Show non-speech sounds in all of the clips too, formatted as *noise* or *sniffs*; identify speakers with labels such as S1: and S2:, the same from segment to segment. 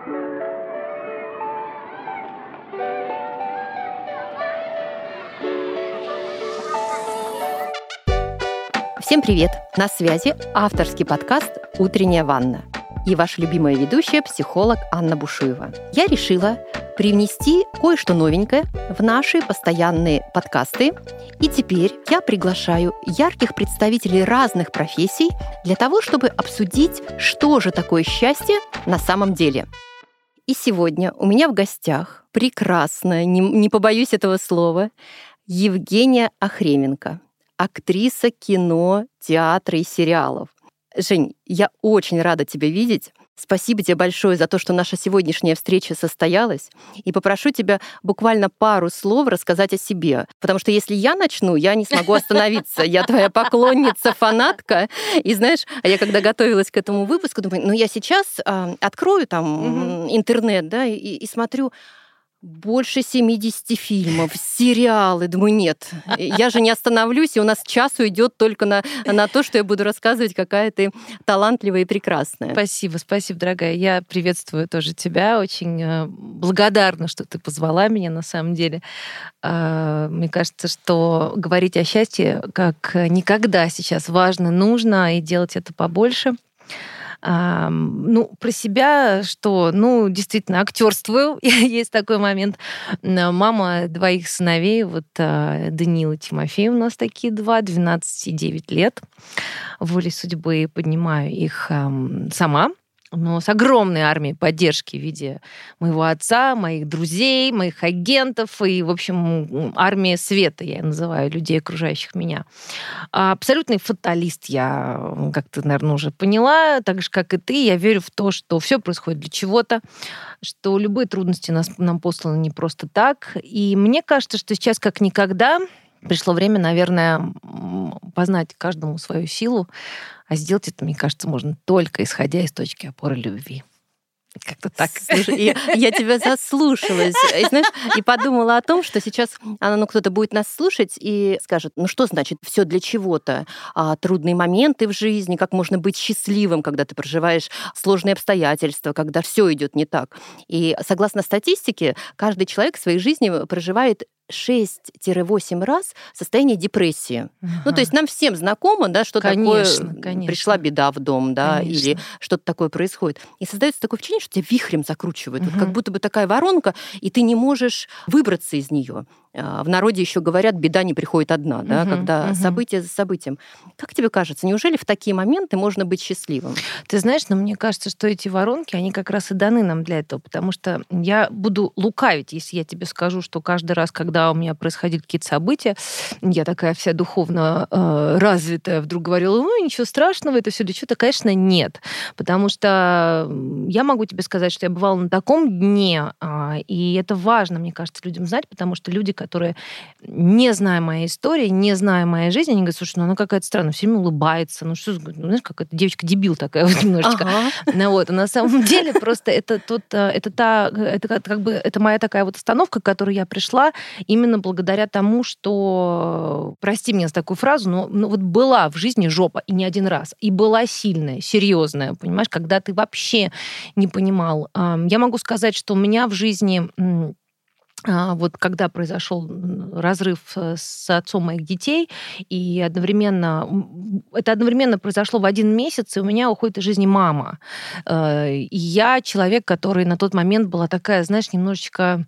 S1: Всем привет! На связи авторский подкаст «Утренняя ванна» и ваша любимая ведущая, психолог Анна Бушуева. Я решила привнести кое-что новенькое в наши постоянные подкасты. И теперь я приглашаю ярких представителей разных профессий для того, чтобы обсудить, что же такое счастье на самом деле. И сегодня у меня в гостях прекрасная, не, не побоюсь этого слова, Евгения Охременко, актриса кино, театра и сериалов. Жень, я очень рада тебя видеть. Спасибо тебе большое за то, что наша сегодняшняя встреча состоялась. И попрошу тебя буквально пару слов рассказать о себе. Потому что если я начну, я не смогу остановиться. Я твоя поклонница, фанатка. И знаешь, а я когда готовилась к этому выпуску, думаю, ну я сейчас э, открою там угу. интернет, да, и, и смотрю, больше 70 фильмов, сериалы. Думаю, нет, я же не остановлюсь, и у нас час уйдет только на, на то, что я буду рассказывать, какая ты талантливая и прекрасная.
S2: Спасибо, спасибо, дорогая. Я приветствую тоже тебя. Очень э, благодарна, что ты позвала меня на самом деле. А, мне кажется, что говорить о счастье как никогда сейчас важно, нужно, и делать это побольше. Ну, про себя, что, ну, действительно, актерствую. *laughs* Есть такой момент. Мама двоих сыновей, вот а, Данила и Тимофей у нас такие два, 12 и 9 лет. Волей судьбы поднимаю их сама но с огромной армией поддержки в виде моего отца, моих друзей, моих агентов и, в общем, армия света, я называю людей, окружающих меня. Абсолютный фаталист я, как ты, наверное, уже поняла, так же, как и ты, я верю в то, что все происходит для чего-то, что любые трудности нас, нам посланы не просто так. И мне кажется, что сейчас как никогда пришло время, наверное, познать каждому свою силу, а сделать это, мне кажется, можно только исходя из точки опоры любви.
S1: Как-то так. Слушай, и я тебя заслушалась. И, знаешь, и подумала о том, что сейчас ну, кто-то будет нас слушать и скажет, ну что значит все для чего-то? А, трудные моменты в жизни, как можно быть счастливым, когда ты проживаешь сложные обстоятельства, когда все идет не так. И согласно статистике, каждый человек в своей жизни проживает 6-8 раз состояние депрессии. Ага. Ну, то есть нам всем знакомо, да, что конечно, такое конечно. пришла беда в дом, да, конечно. или что-то такое происходит. И создается такое впечатление, что тебя вихрем закручивает, угу. вот как будто бы такая воронка, и ты не можешь выбраться из нее. А, в народе еще говорят, беда не приходит одна, да, угу, когда угу. событие за событием. Как тебе кажется, неужели в такие моменты можно быть счастливым?
S2: Ты знаешь, но мне кажется, что эти воронки, они как раз и даны нам для этого, потому что я буду лукавить, если я тебе скажу, что каждый раз, когда у меня происходили какие-то события, я такая вся духовно э, развитая, вдруг говорила, ну, ничего страшного, это все для чего-то, конечно, нет. Потому что я могу тебе сказать, что я бывала на таком дне, э, и это важно, мне кажется, людям знать, потому что люди, которые, не зная моей истории, не зная моей жизни, они говорят, слушай, ну она какая-то странная, все время улыбается, ну что, ну, знаешь, как эта девочка-дебил такая вот немножечко. Ага. Ну вот, а на самом деле просто это тот, э, это та, это как бы, это моя такая вот остановка, к которой я пришла именно благодаря тому, что, прости меня за такую фразу, но ну, вот была в жизни жопа, и не один раз, и была сильная, серьезная, понимаешь, когда ты вообще не понимал. Я могу сказать, что у меня в жизни вот когда произошел разрыв э, с отцом моих детей, и одновременно это одновременно произошло в один месяц, и у меня уходит из жизни мама. Э, и я человек, который на тот момент была такая, знаешь, немножечко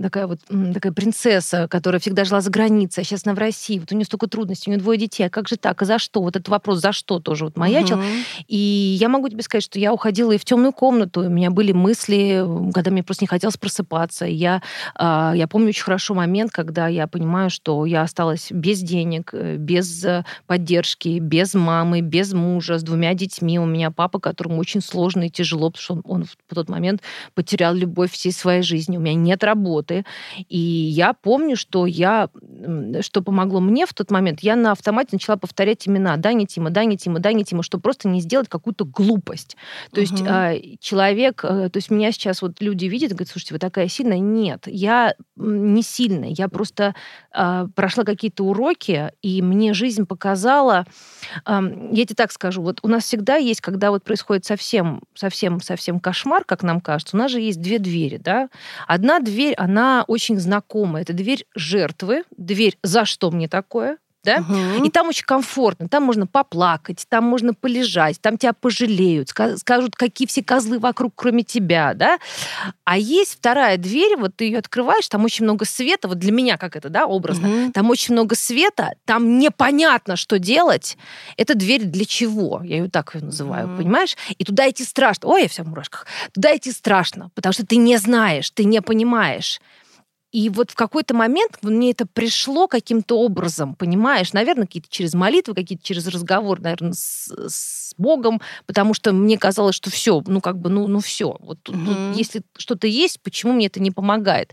S2: такая вот такая принцесса, которая всегда жила за границей, а сейчас она в России, вот у нее столько трудностей, у нее двое детей, а как же так, а за что? Вот этот вопрос, за что тоже вот маячил. Угу. И я могу тебе сказать, что я уходила и в темную комнату, у меня были мысли, когда мне просто не хотелось просыпаться. Я, а, я помню очень хорошо момент, когда я понимаю, что я осталась без денег, э, без э, поддержки, без мамы, без мужа, с двумя детьми. У меня папа, которому очень сложно и тяжело, потому что он, он в тот момент потерял любовь всей своей жизни. У меня нет работы, работы. И я помню, что я, что помогло мне в тот момент, я на автомате начала повторять имена. Да, не Тима, да, не Тима, да, не Тима, чтобы просто не сделать какую-то глупость. То угу. есть э, человек, э, то есть меня сейчас вот люди видят и говорят, слушайте, вы такая сильная. Нет, я не сильная. Я просто э, прошла какие-то уроки, и мне жизнь показала, э, я тебе так скажу, вот у нас всегда есть, когда вот происходит совсем, совсем, совсем кошмар, как нам кажется, у нас же есть две двери, да. Одна дверь, она очень знакомая. Это дверь жертвы, дверь «За что мне такое?», да? Угу. И там очень комфортно, там можно поплакать, там можно полежать, там тебя пожалеют, скажут, какие все козлы вокруг, кроме тебя, да? А есть вторая дверь, вот ты ее открываешь, там очень много света, вот для меня как это, да, образно, угу. там очень много света, там непонятно, что делать. Это дверь для чего? Я ее так ее называю, угу. понимаешь? И туда идти страшно. Ой, я вся в мурашках. Туда идти страшно, потому что ты не знаешь, ты не понимаешь. И вот в какой-то момент мне это пришло каким-то образом, понимаешь, наверное, какие-то через молитвы, какие-то через разговор, наверное, с, с Богом, потому что мне казалось, что все, ну как бы, ну, ну все. Вот тут, mm-hmm. тут, если что-то есть, почему мне это не помогает?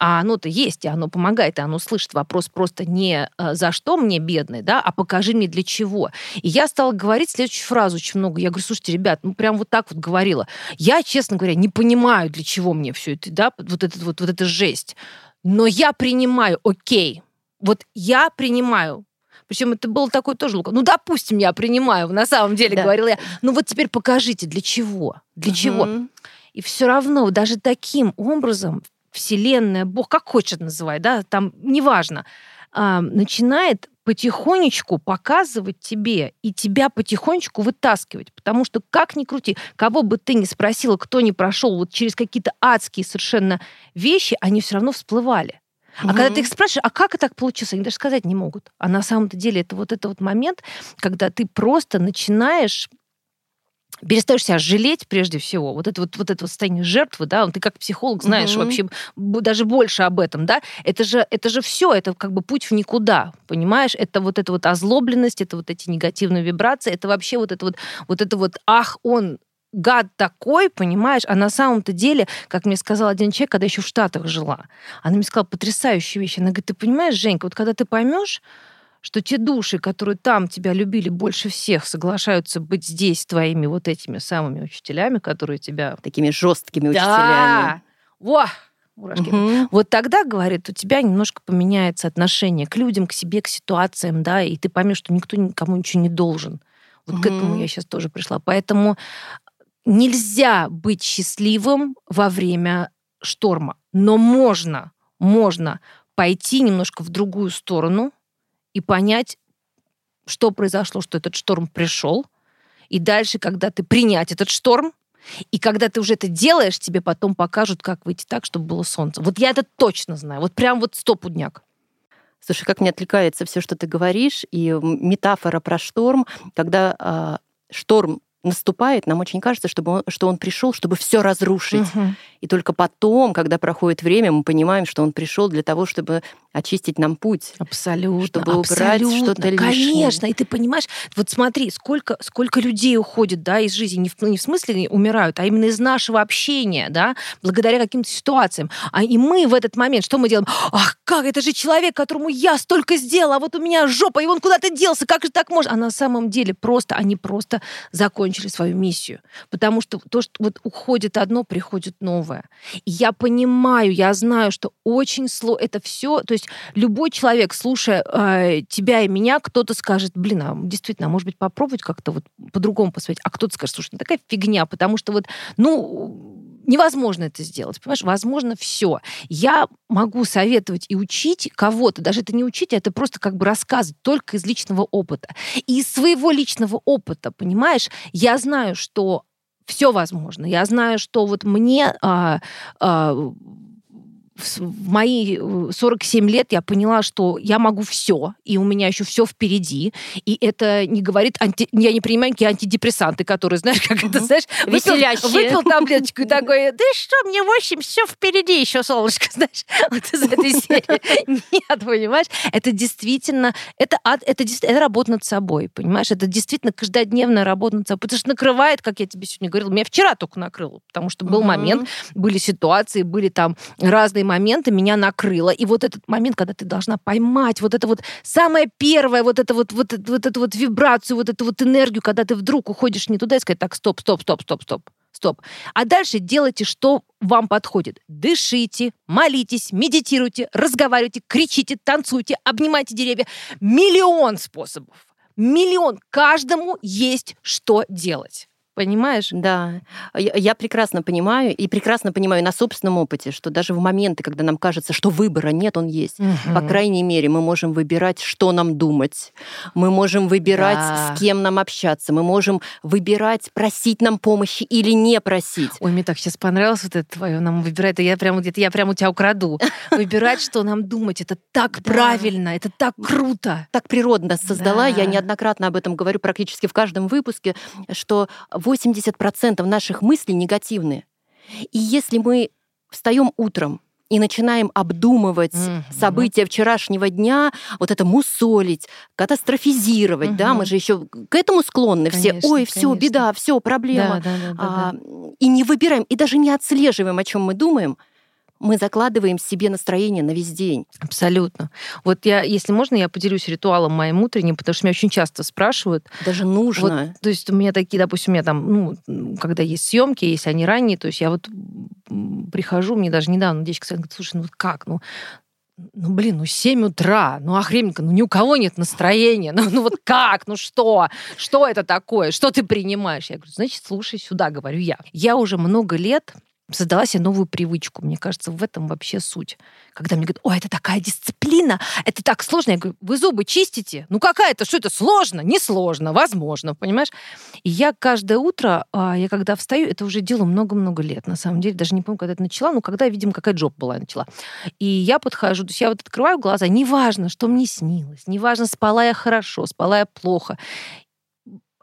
S2: А оно-то есть, и оно помогает, и оно слышит. Вопрос просто не э, за что мне бедный, да, а покажи мне для чего. И я стала говорить следующую фразу очень много. Я говорю, слушайте, ребят, ну прям вот так вот говорила. Я, честно говоря, не понимаю, для чего мне все это, да, вот, это, вот, вот эта жесть но я принимаю, окей, вот я принимаю. Причем это было такое тоже лука. Ну, допустим, я принимаю, на самом деле, да. говорила я. Ну вот теперь покажите, для чего? Для угу. чего? И все равно даже таким образом Вселенная, Бог, как хочет называть, да, там неважно, а, начинает потихонечку показывать тебе и тебя потихонечку вытаскивать. Потому что как ни крути, кого бы ты ни спросила, кто не прошел вот через какие-то адские совершенно вещи, они все равно всплывали. А когда ты их спрашиваешь, а как это так получилось, они даже сказать не могут. А на самом-то деле это вот этот вот момент, когда ты просто начинаешь перестаешь себя жалеть прежде всего. Вот это вот, вот это вот состояние жертвы, да, ты как психолог знаешь угу. вообще даже больше об этом, да, это же, это же все, это как бы путь в никуда, понимаешь? Это вот эта вот озлобленность, это вот эти негативные вибрации, это вообще вот это вот, вот это вот, ах, он гад такой, понимаешь, а на самом-то деле, как мне сказал один человек, когда еще в Штатах жила, она мне сказала потрясающую вещь. Она говорит, ты понимаешь, Женька, вот когда ты поймешь, что те души, которые там тебя любили больше всех, соглашаются быть здесь твоими вот этими самыми учителями, которые тебя...
S1: Такими жесткими да!
S2: учителями. Во! Мурашки. Угу. Вот тогда, говорит, у тебя немножко поменяется отношение к людям, к себе, к ситуациям, да, и ты поймешь, что никто никому ничего не должен. Вот угу. к этому я сейчас тоже пришла. Поэтому нельзя быть счастливым во время шторма, но можно, можно пойти немножко в другую сторону, и понять, что произошло, что этот шторм пришел, и дальше, когда ты принять этот шторм, и когда ты уже это делаешь, тебе потом покажут, как выйти так, чтобы было солнце. Вот я это точно знаю. Вот прям вот стопудняк.
S1: Слушай, как мне отвлекается все, что ты говоришь, и метафора про шторм, когда э, шторм наступает, нам очень кажется, чтобы он, что он пришел, чтобы все разрушить. Угу. И только потом, когда проходит время, мы понимаем, что он пришел для того, чтобы очистить нам путь.
S2: Абсолютно.
S1: Чтобы убрать что-то лишнее.
S2: Конечно. И ты понимаешь, вот смотри, сколько, сколько людей уходит да, из жизни, не в, не в смысле умирают, а именно из нашего общения, да, благодаря каким-то ситуациям. А и мы в этот момент, что мы делаем? Ах, как, это же человек, которому я столько сделала, а вот у меня жопа, и он куда-то делся, как же так можно? А на самом деле просто, они просто закончили свою миссию. Потому что то, что вот уходит одно, приходит новое. И я понимаю, я знаю, что очень сложно, это все, то есть есть любой человек, слушая э, тебя и меня, кто-то скажет, блин, а действительно, а может быть, попробовать как-то вот по-другому посмотреть, а кто-то скажет, слушай, ну такая фигня, потому что вот, ну, невозможно это сделать, понимаешь? Возможно все. Я могу советовать и учить кого-то, даже это не учить, а это просто как бы рассказывать только из личного опыта. И из своего личного опыта, понимаешь, я знаю, что все возможно. Я знаю, что вот мне а, а, в мои 47 э, лет я поняла, что я могу все, и у меня еще все впереди. И это не говорит, анти... я не принимаю никакие антидепрессанты, которые, знаешь, как это, знаешь, выпил, выпил таблеточку и такой, да что, мне 8, все впереди еще, солнышко, *laughs* знаешь, вот из этой *laughs* серии. Нет, понимаешь? Это действительно, это, это, это работа над собой, понимаешь? Это действительно каждодневная работа над собой. Потому что накрывает, как я тебе сегодня говорила, меня вчера только накрыло, потому что был момент, были ситуации, были там разные моменты меня накрыло. И вот этот момент, когда ты должна поймать вот это вот самое первое, вот это вот, вот, вот эту вот вибрацию, вот эту вот энергию, когда ты вдруг уходишь не туда и сказать, так, стоп, стоп, стоп, стоп, стоп, стоп. А дальше делайте, что вам подходит. Дышите, молитесь, медитируйте, разговаривайте, кричите, танцуйте, обнимайте деревья. Миллион способов. Миллион. Каждому есть что делать. Понимаешь?
S1: Да, я, прекрасно понимаю и прекрасно понимаю на собственном опыте, что даже в моменты, когда нам кажется, что выбора нет, он есть.
S2: Мгм.
S1: По крайней мере, мы можем выбирать, что нам думать. Мы можем выбирать,
S2: Да.
S1: с кем нам общаться. Мы можем выбирать, просить нам помощи или не просить.
S2: Ой, мне так сейчас понравилось вот это твое. Нам выбирать, это я прям где-то я прям у тебя украду. *laughs* Выбирать, что нам думать, это так правильно, это так круто.
S1: Так природа нас создала, я неоднократно об этом говорю практически в каждом выпуске, что 80% наших мыслей негативные. И если мы встаем утром и начинаем обдумывать
S2: Мгм.
S1: события вчерашнего дня, вот это мусолить, катастрофизировать, да,
S2: Мгм.
S1: мы же еще к этому склонны все.
S2: Конечно,
S1: Ой, все, беда, все, проблема.
S2: Да, да, да, да,
S1: А,
S2: да.
S1: И не выбираем, и даже не отслеживаем, о чем мы думаем, мы закладываем себе настроение на весь день.
S2: Абсолютно. Вот я, если можно, я поделюсь ритуалом моим утренним, потому что меня очень часто спрашивают.
S1: Даже нужно.
S2: То есть у меня такие, допустим, у меня там, ну, когда есть съемки, если они ранние, то есть я вот прихожу, мне даже недавно девочка сказала, говорит, слушай, ну вот как, ну, ну, блин, ну 7 утра, ну охрененько, ну ни у кого нет настроения, ну, ну вот как, ну что, что это такое, что ты принимаешь? Я говорю, значит, слушай сюда, говорю я. Я уже много лет создала себе новую привычку. Мне кажется, в этом вообще суть. Когда мне говорят, ой, это такая дисциплина, это так сложно. Я говорю, вы зубы чистите? Ну какая это, что это сложно? Не сложно, возможно, понимаешь? И я каждое утро, а, я когда встаю, это уже делаю много-много лет, на самом деле, даже не помню, когда это начала, но когда, видимо, какая джоб была, я начала. И я подхожу, то есть я вот открываю глаза, неважно, что мне снилось, неважно, спала я хорошо, спала я плохо,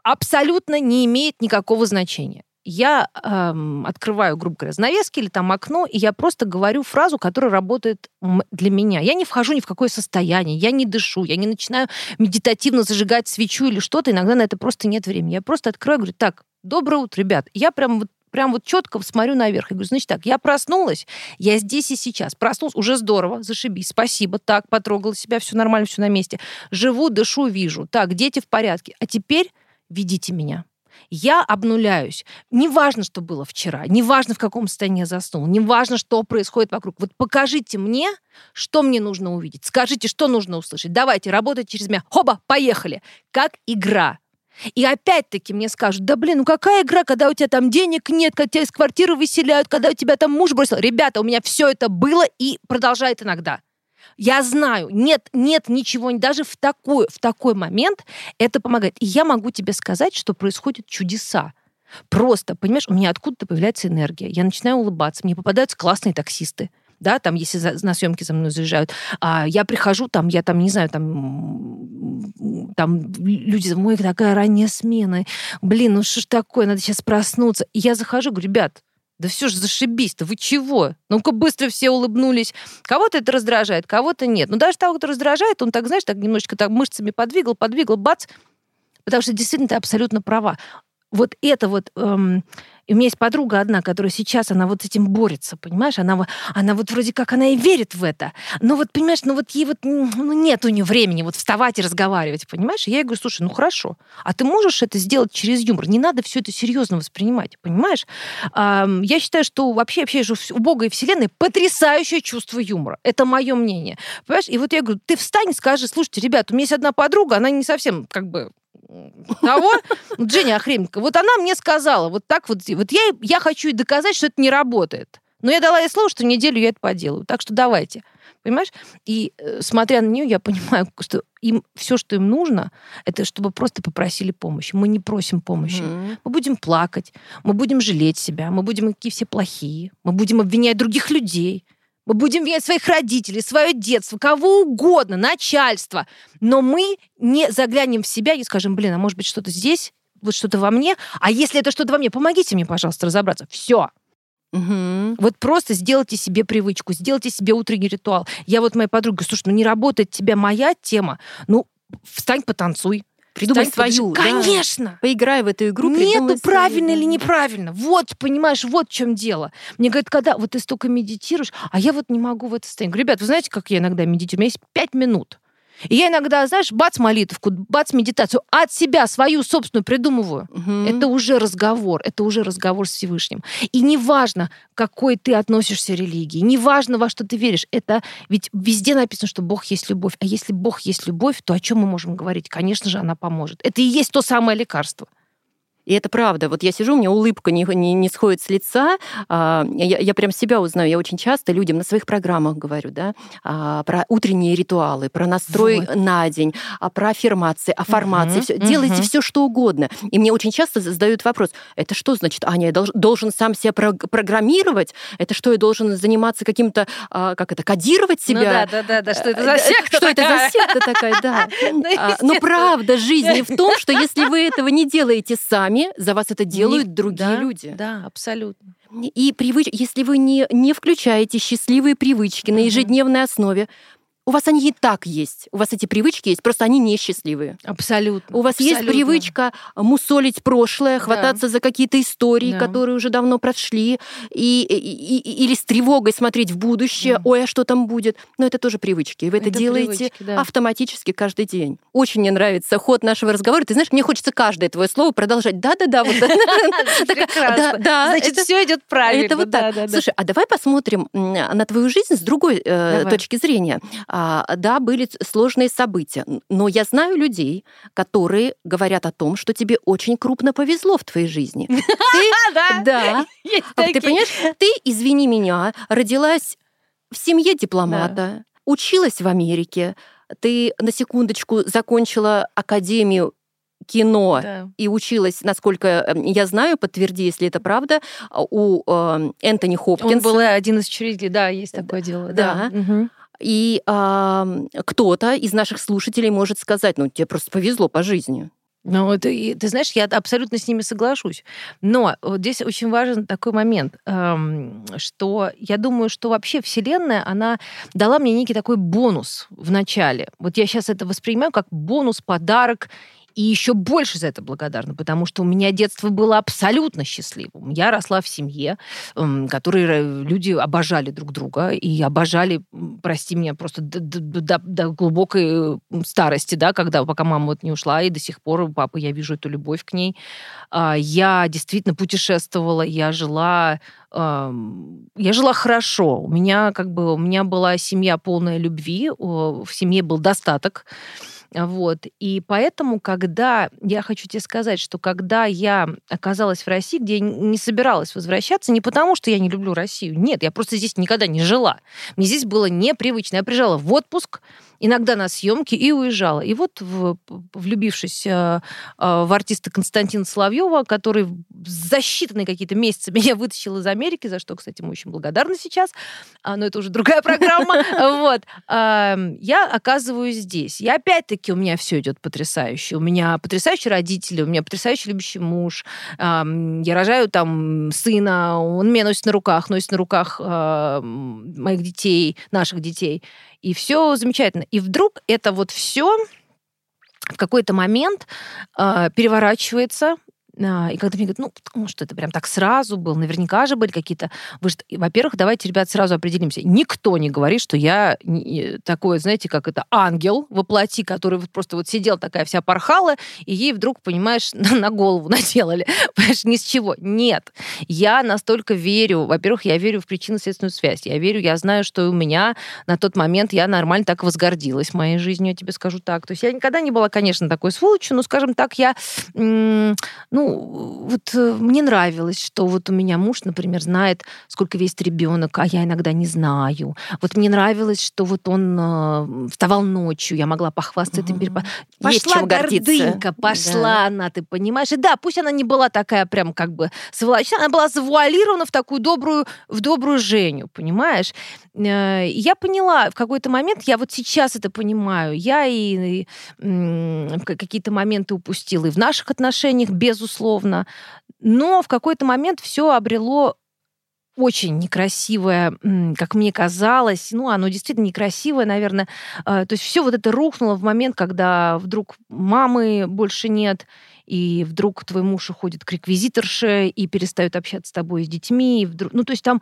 S2: абсолютно не имеет никакого значения. Я эм, открываю, грубо говоря, занавески или там окно, и я просто говорю фразу, которая работает для меня. Я не вхожу ни в какое состояние, я не дышу, я не начинаю медитативно зажигать свечу или что-то. Иногда на это просто нет времени. Я просто открываю, говорю, так, доброе утро, ребят. Я прям вот прям вот четко смотрю наверх и говорю, значит так, я проснулась, я здесь и сейчас. Проснулась, уже здорово, зашибись, спасибо. Так, потрогала себя, все нормально, все на месте. Живу, дышу, вижу. Так, дети в порядке. А теперь ведите меня. Я обнуляюсь. Неважно, что было вчера, неважно, в каком состоянии я заснула, неважно, что происходит вокруг. Вот покажите мне, что мне нужно увидеть. Скажите, что нужно услышать. Давайте, работайте через меня. Хоба, поехали. Как игра. И опять-таки мне скажут, да блин, ну какая игра, когда у тебя там денег нет, когда тебя из квартиры выселяют, когда у тебя там муж бросил. Ребята, у меня все это было и продолжает иногда. Я знаю, нет, нет ничего, даже в такой, в такой момент это помогает. И я могу тебе сказать, что происходят чудеса. Просто, понимаешь, у меня откуда-то появляется энергия. Я начинаю улыбаться, мне попадаются классные таксисты да, там, если за, на съемки за мной заезжают, а я прихожу, там, я там, не знаю, там, там люди, мой, такая ранняя смена, блин, ну что ж такое, надо сейчас проснуться. И я захожу, говорю, ребят, да все же зашибись-то, вы чего? Ну-ка быстро все улыбнулись. Кого-то это раздражает, кого-то нет. Но даже того, кто раздражает, он так, знаешь, так немножечко так мышцами подвигал, подвигал, бац. Потому что действительно ты абсолютно права. Вот это вот... Эм, и у меня есть подруга одна, которая сейчас, она вот с этим борется, понимаешь? Она, она вот вроде как, она и верит в это. Но вот, понимаешь, ну вот ей вот, ну нет у нее времени вот вставать и разговаривать, понимаешь? И я ей говорю, слушай, ну хорошо, а ты можешь это сделать через юмор? Не надо все это серьезно воспринимать, понимаешь? А, я считаю, что вообще, вообще же у Бога и Вселенной потрясающее чувство юмора. Это мое мнение. Понимаешь? И вот я говорю, ты встань скажи, слушайте, ребят, у меня есть одна подруга, она не совсем как бы того, Дженни Охременко, вот она мне сказала, вот так вот, вот я, я хочу ей доказать, что это не работает. Но я дала ей слово, что неделю я это поделаю. Так что давайте. Понимаешь? И э, смотря на нее, я понимаю, *laughs* что им все, что им нужно, это чтобы просто попросили помощи. Мы не просим помощи.
S1: Мгм.
S2: Мы будем плакать, мы будем жалеть себя, мы будем какие все плохие, мы будем обвинять других людей, мы будем обвинять своих родителей, свое детство, кого угодно, начальство. Но мы не заглянем в себя и скажем, блин, а может быть что-то здесь, вот что-то во мне, а если это что-то во мне, помогите мне, пожалуйста, разобраться. Все.
S1: Мгм.
S2: Вот просто сделайте себе привычку, сделайте себе утренний ритуал. Я вот моей подруге слушай, ну не работает тебя моя тема, ну встань, потанцуй.
S1: Придумай
S2: Стань
S1: свою.
S2: подыш-
S1: да.
S2: Конечно!
S1: Поиграй в эту игру.
S2: Нету
S1: свою,
S2: правильно
S1: да.
S2: или неправильно. Вот, понимаешь, вот в чем дело. Мне говорят, когда вот ты столько медитируешь, а я вот не могу в это состояние. Говорю, ребят, вы знаете, как я иногда медитирую? У меня есть пять минут. И я иногда, знаешь, бац молитвку, бац медитацию, от себя свою собственную придумываю.
S1: Мгм.
S2: Это уже разговор, это уже разговор с Всевышним. И неважно, к какой ты относишься религии, неважно, во что ты веришь, это ведь везде написано, что Бог есть любовь. А если Бог есть любовь, то о чем мы можем говорить? Конечно же, она поможет. Это и есть то самое лекарство.
S1: И это правда. Вот я сижу, у меня улыбка не, не, не сходит с лица. А, Я, я прям себя узнаю. Я очень часто людям на своих программах говорю, да, а, про утренние ритуалы, про настрой
S2: Вот.
S1: на день, а, про аффирмации, аффирмации.
S2: Мгм,
S1: всё. Делайте все, что угодно. И мне очень часто задают вопрос, это что значит, Аня, я долж- должен сам себя прог- программировать? Это что, я должен заниматься каким-то, а, как это, кодировать себя?
S2: да, да, да. Что
S1: Э, да, Что это за секта такая, да. *laughs*
S2: Ну,
S1: А, Но правда жизни в том, что если вы этого не делаете сами, за вас это делают
S2: Не-
S1: другие
S2: да,
S1: люди.
S2: Да, абсолютно.
S1: И привыч... если вы не, не включаете счастливые привычки на
S2: Мгм.
S1: ежедневной основе, у вас они и так есть. У вас эти привычки есть, просто они несчастливые.
S2: Абсолютно.
S1: У вас есть
S2: абсолютно.
S1: привычка мусолить прошлое, хвататься за какие-то истории,
S2: Да.
S1: которые уже давно прошли, и, и- и- или с тревогой смотреть в будущее,
S2: Да.
S1: ой, а что там будет. Но это тоже привычки. И вы это,
S2: Это
S1: делаете
S2: привычки, да.
S1: автоматически каждый день. Очень мне нравится ход нашего разговора. Ты знаешь, мне хочется каждое твое слово продолжать. Да-да-да, вот *laughs* да, да,
S2: Значит, все идет правильно.
S1: это вот так.
S2: да, да, да.
S1: Слушай, а давай посмотрим на твою жизнь с другой э, точки зрения. А, да, были сложные события, но я знаю людей, которые говорят о том, что тебе очень крупно повезло в твоей жизни. *laughs* Ты,
S2: да,
S1: да, а ты понимаешь, ты, извини меня, родилась в семье дипломата, училась в Америке, ты на секундочку закончила академию кино
S2: Да.
S1: и училась, насколько э, я знаю, подтверди, если это правда, у э, Энтони
S2: Он
S1: Хопкинса.
S2: был один из учредителей, да, есть такое дело.
S1: да.
S2: Мгм.
S1: И а, кто-то из наших слушателей может сказать, ну, тебе просто повезло по жизни.
S2: Ну, и ты знаешь, я абсолютно с ними соглашусь. Но вот здесь очень важен такой момент, эм, что я думаю, что вообще Вселенная, она дала мне некий такой бонус в начале. Вот я сейчас это воспринимаю как бонус, подарок, и еще больше за это благодарна, потому что у меня детство было абсолютно счастливым. Я росла в семье, эм, которые ра- люди обожали друг друга и обожали, прости меня, просто до, до- до- глубокой старости, да, когда пока мама вот не ушла, и до сих пор у папы я вижу эту любовь к ней. А, Я действительно путешествовала, я жила, ам, я жила хорошо. У меня как бы у меня была семья полная любви, в семье был достаток. Вот. И поэтому, когда, я хочу тебе сказать, что когда я оказалась в России, где я не собиралась возвращаться, не потому, что я не люблю Россию, нет, я просто здесь никогда не жила. Мне здесь было непривычно. Я приезжала в отпуск, иногда на съемки и уезжала. И вот, в- влюбившись э, э, в артиста Константина Соловьева, который за считанные какие-то месяцы *laughs* меня вытащил из Америки, за что, кстати, мы очень благодарны сейчас, а, но это уже другая *laughs* программа, вот, я оказываюсь здесь. И опять-таки у меня все идет потрясающе. У меня потрясающие родители, у меня потрясающий любящий муж, я рожаю там сына, он меня носит на руках, носит на руках м, моих детей, наших детей. И все замечательно. И вдруг это вот все в какой-то момент а, переворачивается. А, И когда мне говорят, ну, потому что это прям так сразу был, наверняка же были какие-то... Вы же- Во-первых, давайте, ребят, сразу определимся. Никто не говорит, что я такой, знаете, как это, ангел воплоти, который вот просто вот сидел такая вся порхала, и ей вдруг, понимаешь, *laughs* на, голову наделали. *laughs* Понимаешь, ни с чего. Нет. Я настолько верю. Во-первых, я верю в причинно-следственную связь. Я верю, я знаю, что у меня на тот момент я нормально так возгордилась моей жизнью, я тебе скажу так. То есть я никогда не была, конечно, такой сволочью, но, скажем так, я, м, ну, вот э, мне нравилось, что вот у меня муж, например, знает, сколько весит ребенок, а я иногда не знаю. Вот мне нравилось, что вот он э, вставал ночью, я могла похвастаться этим. Перепо-
S1: Есть
S2: Пошла
S1: чем гордиться.
S2: гордынька, пошла она, ты понимаешь? И да, пусть она не была такая прям как бы сволочная, она была завуалирована в такую добрую, в добрую Женю, понимаешь? Э, Я поняла в какой-то момент, я вот сейчас это понимаю, я и, и, какие-то моменты упустила и в наших отношениях, безусловно, но в какой-то момент все обрело очень некрасивое, как мне казалось. Ну, оно действительно некрасивое, наверное. А, то есть все вот это рухнуло в момент, когда вдруг мамы больше нет, и вдруг твой муж уходит к реквизиторше и перестает общаться с тобой и с детьми. И вдруг... Ну, то есть там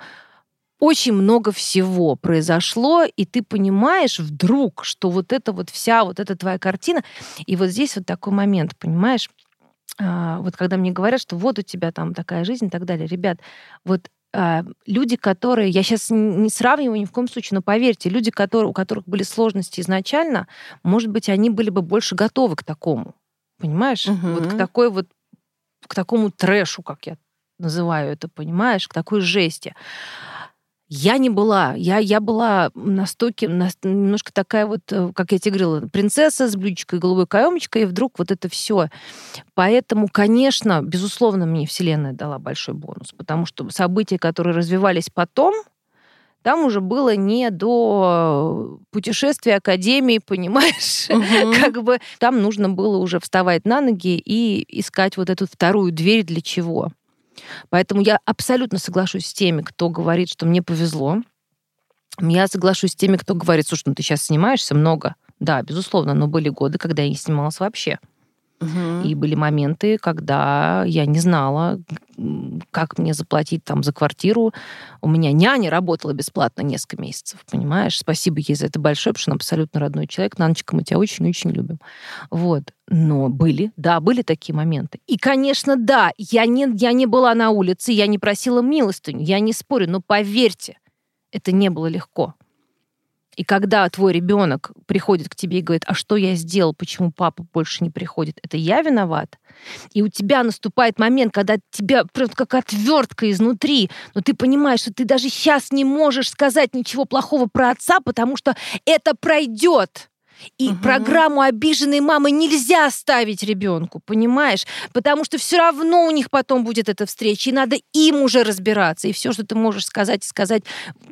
S2: очень много всего произошло, и ты понимаешь вдруг, что вот это вот вся вот эта твоя картина, и вот здесь вот такой момент, понимаешь, вот когда мне говорят, что вот у тебя там такая жизнь и так далее, ребят, вот а, люди, которые, я сейчас не сравниваю ни в коем случае, но поверьте, люди, которые, у которых были сложности изначально, может быть, они были бы больше готовы к такому, понимаешь, угу. вот к такой вот, к такому трэшу, как я называю это, понимаешь, к такой жести. Я не была. Я, я была настолько, на, немножко такая вот, э, как я тебе говорила, принцесса с блюдечкой голубой каемочкой, и вдруг вот это все. Поэтому, конечно, безусловно, мне Вселенная дала большой бонус, потому что события, которые развивались потом, там уже было не до путешествия академии, *laughs* понимаешь? Угу. как бы там нужно было уже вставать на ноги и искать вот эту вторую дверь для чего. Поэтому я абсолютно соглашусь с теми, кто говорит, что мне повезло. Я соглашусь с теми, кто говорит, слушай, ну ты сейчас снимаешься много. Да, безусловно, но были годы, когда я не снималась вообще. Угу. И были моменты, когда я не знала, как мне заплатить там за квартиру. У меня няня работала бесплатно несколько месяцев, понимаешь? Спасибо ей за это большое, потому что она абсолютно родной человек. Наночка, мы тебя очень-очень любим. Вот. Но были, да, были такие моменты. И, конечно, да, я не, я не была на улице, я не просила милостыню, я не спорю, но поверьте, это не было легко. И когда твой ребенок приходит к тебе и говорит, а что я сделал, почему папа больше не приходит, это я виноват. И у тебя наступает момент, когда тебя просто как отвертка изнутри, но ты понимаешь, что ты даже сейчас не можешь сказать ничего плохого про отца, потому что это пройдет. И угу. программу обиженной мамы нельзя оставить ребенку, понимаешь? Потому что все равно у них потом будет эта встреча, и надо им уже разбираться. И все, что ты можешь сказать, сказать,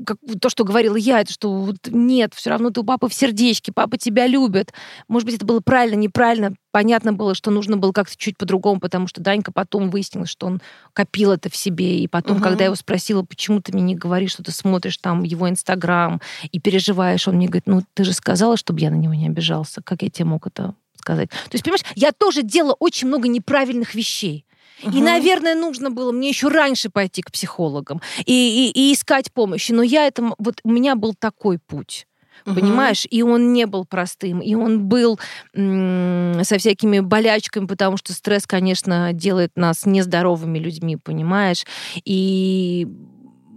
S2: как, то, что говорила я, это что вот, нет, все равно ты у папы в сердечке, папа тебя любит. Может быть, это было правильно, неправильно, понятно было, что нужно было как-то чуть по-другому, потому что Данька потом выяснил, что он копил это в себе. И потом, угу. когда я его спросила, почему ты мне не говоришь, что ты смотришь там его Инстаграм и переживаешь, он мне говорит, ну, ты же сказала, чтобы я на него не обижался. Как я тебе мог это сказать? То есть, понимаешь, я тоже делала очень много неправильных вещей. Угу. И, наверное, нужно было мне еще раньше пойти к психологам и, и, и искать помощи. Но я это, вот у меня был такой путь угу. понимаешь? И он не был простым, и он был м- со всякими болячками, потому что стресс, конечно, делает нас нездоровыми людьми, понимаешь? И,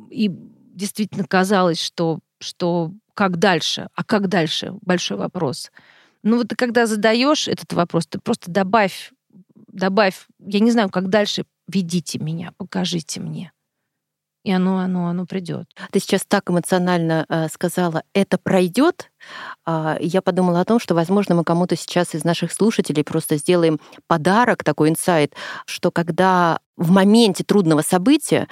S2: и действительно казалось, что, что как дальше? А как дальше? Большой вопрос. Ну вот ты когда задаешь этот вопрос, ты просто добавь, добавь, я не знаю, как дальше, ведите меня, покажите мне и оно, оно, оно придет.
S1: Ты сейчас так эмоционально э, сказала, это пройдет. Э, я подумала о том, что, возможно, мы кому-то сейчас из наших слушателей просто сделаем подарок, такой инсайт, что когда в моменте трудного события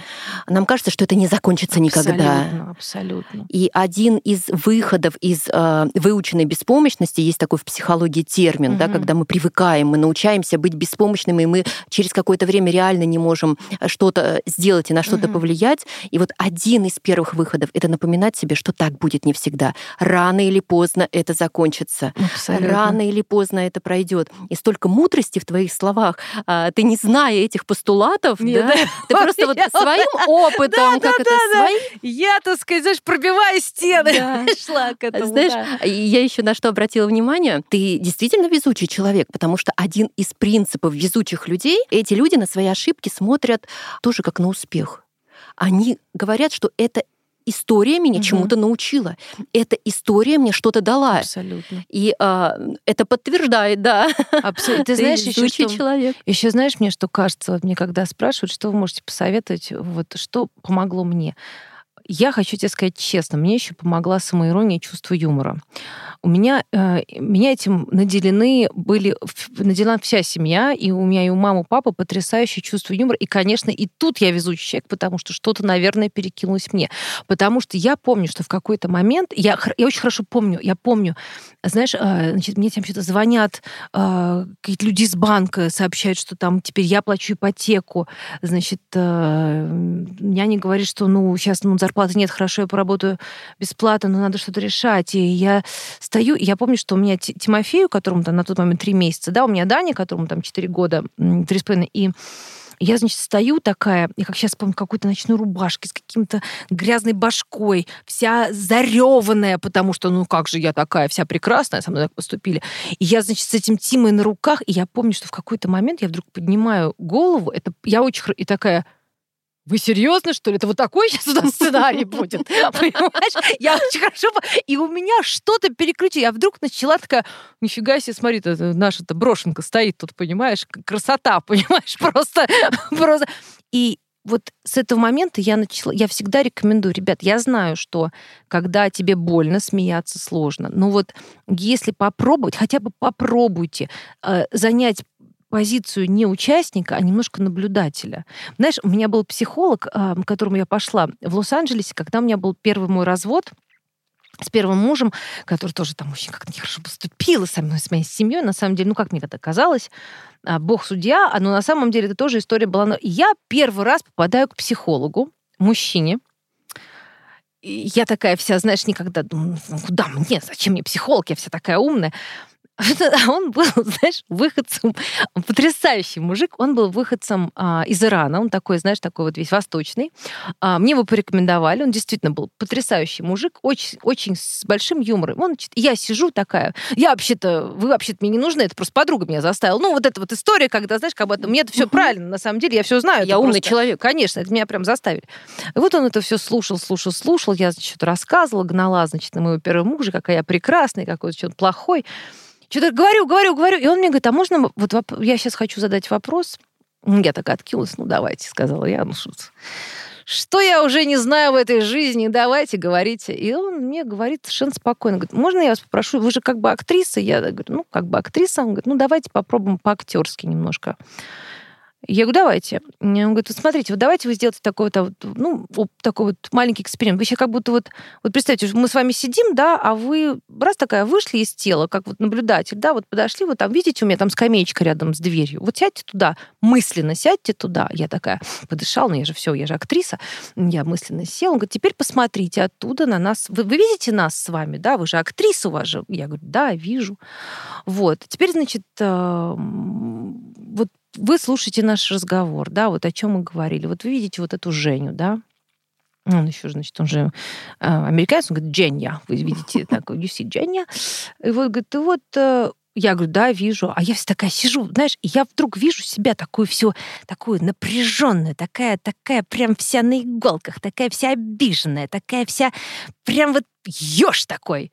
S1: нам кажется, что это не закончится
S2: абсолютно,
S1: никогда.
S2: Абсолютно.
S1: И один из выходов из э, выученной беспомощности есть такой в психологии термин, угу. да, когда мы привыкаем, мы научаемся быть беспомощными, и мы через какое-то время реально не можем что-то сделать и на что-то угу. повлиять. И вот один из первых выходов это напоминать себе, что так будет не всегда. Рано или поздно это закончится. Абсолютно. Рано или поздно это пройдет. И столько мудрости в твоих словах. А, ты не зная этих постулатов Нет, да? *laughs* Ты просто вот своим *laughs* опытом, как это, своим...
S2: Я, так сказать, знаешь, пробивая стены, *laughs* шла к этому.
S1: Знаешь, я еще на что обратила внимание, ты действительно везучий человек, потому что один из принципов везучих людей, эти люди на свои ошибки смотрят тоже как на успех. Они говорят, что это история меня угу. чему-то научила. Эта история мне что-то дала.
S2: Абсолютно.
S1: И а, это подтверждает, да.
S2: Абсолютно. Ты, Ты знаешь, еще что, человек. Еще знаешь, мне что кажется, вот мне когда спрашивают, что вы можете посоветовать, вот что помогло мне. Я хочу тебе сказать честно, мне еще помогла самоирония и чувство юмора. У меня, э, меня этим наделены были, наделена вся семья, и у меня и у мамы, и у папы потрясающее чувство юмора. И, конечно, и тут я везучий человек, потому что что-то, наверное, перекинулось мне. Потому что я помню, что в какой-то момент, я, я очень хорошо помню, я помню, знаешь, э, значит, мне там что-то звонят э, какие-то люди из банка, сообщают, что там теперь я плачу ипотеку, значит, э, я не говорит, что, ну, сейчас ну, зарплаты нет, хорошо, я поработаю бесплатно, но надо что-то решать. И я стою, и я помню, что у меня Тимофею, которому там на тот момент три месяца, да, у меня Даня, которому там четыре года, три с половиной, и я, значит, стою такая, я как сейчас помню, какой-то ночной рубашке с каким-то грязной башкой, вся зареванная, потому что, ну как же я такая, вся прекрасная, со мной так поступили. И я, значит, с этим Тимой на руках, и я помню, что в какой-то момент я вдруг поднимаю голову, это я очень... И такая, вы серьезно, что ли? Это вот такой сейчас у нас сценарий будет? Понимаешь? Я очень хорошо... И у меня что-то переключилось. Я вдруг начала такая, нифига себе, смотри, это наша-то брошенка стоит тут, понимаешь? Красота, *laughs* понимаешь? Просто... просто. И вот с этого момента я начала, я всегда рекомендую, ребят, я знаю, что когда тебе больно, смеяться сложно, но вот если попробовать, хотя бы попробуйте э, занять позицию не участника, а немножко наблюдателя. Знаешь, у меня был психолог, а, к которому я пошла в Лос-Анджелесе, когда у меня был первый мой развод с первым мужем, который тоже там очень как-то нехорошо поступил со мной, с моей семьей. На самом деле, ну, как мне это казалось, а, бог судья, но на самом деле это тоже история была. Я первый раз попадаю к психологу, мужчине, я такая вся, знаешь, никогда думаю, ну, куда мне, зачем мне психолог, я вся такая умная. *laughs* А он был, знаешь, выходцем, потрясающий мужик, он был выходцем а, из Ирана, он такой, знаешь, такой вот весь восточный. А, мне его порекомендовали, он действительно был потрясающий мужик, очень, очень с большим юмором. Он, я сижу такая, я вообще-то, вы вообще-то мне не нужны, это просто подруга меня заставила. Ну, вот эта вот история, когда, знаешь, как будто мне это все правильно, на самом деле, я все знаю.
S1: Я умный просто, человек.
S2: Конечно, это меня прям заставили. И вот он это все слушал, слушал, слушал, я, значит, рассказывала, гнала, значит, на моего первого мужа, какая я прекрасная, какой он плохой. Что-то говорю, говорю, говорю. И он мне говорит, а можно... Вот я сейчас хочу задать вопрос. Я так откинулась. Ну, давайте, сказала я. Ну, что что я уже не знаю в этой жизни, давайте, говорите. И он мне говорит совершенно спокойно, говорит, можно я вас попрошу, вы же как бы актриса? Я говорю, ну, как бы актриса. Он говорит, ну, давайте попробуем по-актерски немножко. Я говорю, давайте. Он говорит, вот смотрите, вот давайте вы сделаете такой вот, ну, вот такой вот маленький эксперимент. Вы сейчас как будто вот, вот представьте, мы с вами сидим, да, а вы раз такая вышли из тела, как вот наблюдатель, да, вот подошли, вот там, видите, у меня там скамеечка рядом с дверью. Вот сядьте туда, мысленно сядьте туда. Я такая подышала, ну я же все, я же актриса. Я мысленно села. Он говорит, теперь посмотрите оттуда на нас. Вы, вы видите нас с вами, да, вы же актриса у вас же. Я говорю, да, вижу. Вот. Теперь, значит, э, вот вы слушаете наш разговор, да, вот о чем мы говорили. Вот вы видите вот эту Женю, да, он еще, значит, он же э, американец, он говорит, Дженья, вы видите, так, you see Дженья. И вот, говорит, и вот э, я говорю, да, вижу. А я вся такая сижу, знаешь, и я вдруг вижу себя такую всю, такую напряженную, такая, такая прям вся на иголках, такая вся обиженная, такая вся прям вот ешь такой.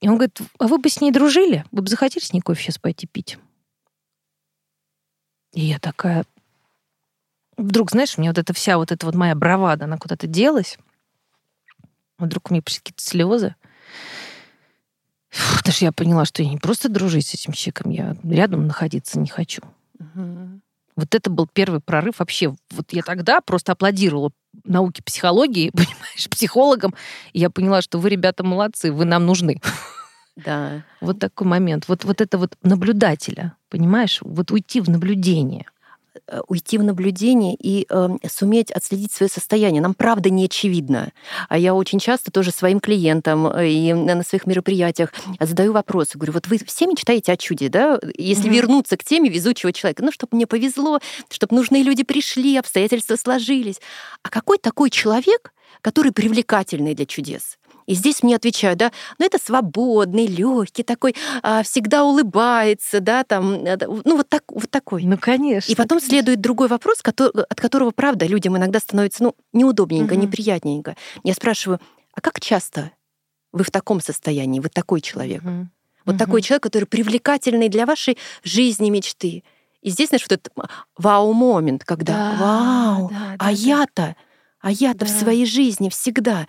S2: И он говорит, а вы бы с ней дружили? Вы бы захотели с ней кофе сейчас пойти пить? И я такая... Вдруг, знаешь, у меня вот эта вся вот эта вот моя бравада, она куда-то делась. Вдруг у меня пришли какие-то слезы. Фу, даже я поняла, что я не просто дружить с этим человеком, я рядом находиться не хочу. Угу. Вот это был первый прорыв вообще. Вот я тогда просто аплодировала науке психологии, *laughs* понимаешь, психологам. И я поняла, что вы, ребята, молодцы, вы нам нужны.
S1: Да.
S2: Вот такой момент. Вот, вот это вот наблюдателя, понимаешь? Вот уйти в наблюдение
S1: э, уйти в наблюдение и э, суметь отследить свое состояние. Нам правда не очевидно. А я очень часто тоже своим клиентам э, и на своих мероприятиях задаю вопросы. Говорю, вот вы все мечтаете о чуде, да? Если mm-hmm. вернуться к теме везучего человека, ну, чтобы мне повезло, чтобы нужные люди пришли, обстоятельства сложились. А какой такой человек, который привлекательный для чудес? И здесь мне отвечают, да, ну это свободный, легкий такой, а, всегда улыбается, да, там, э, ну вот, так, вот такой.
S2: Ну, конечно.
S1: И потом
S2: конечно.
S1: следует другой вопрос, который, от которого, правда, людям иногда становится, ну, неудобненько, угу. неприятненько. Я спрашиваю, а как часто вы в таком состоянии, вы такой человек? Угу. Вот угу. такой человек, который привлекательный для вашей жизни, мечты. И здесь, знаешь, вот этот вау-момент, когда да, «Вау, да, да, а да. я-то А я-то в
S2: Да.
S1: своей жизни всегда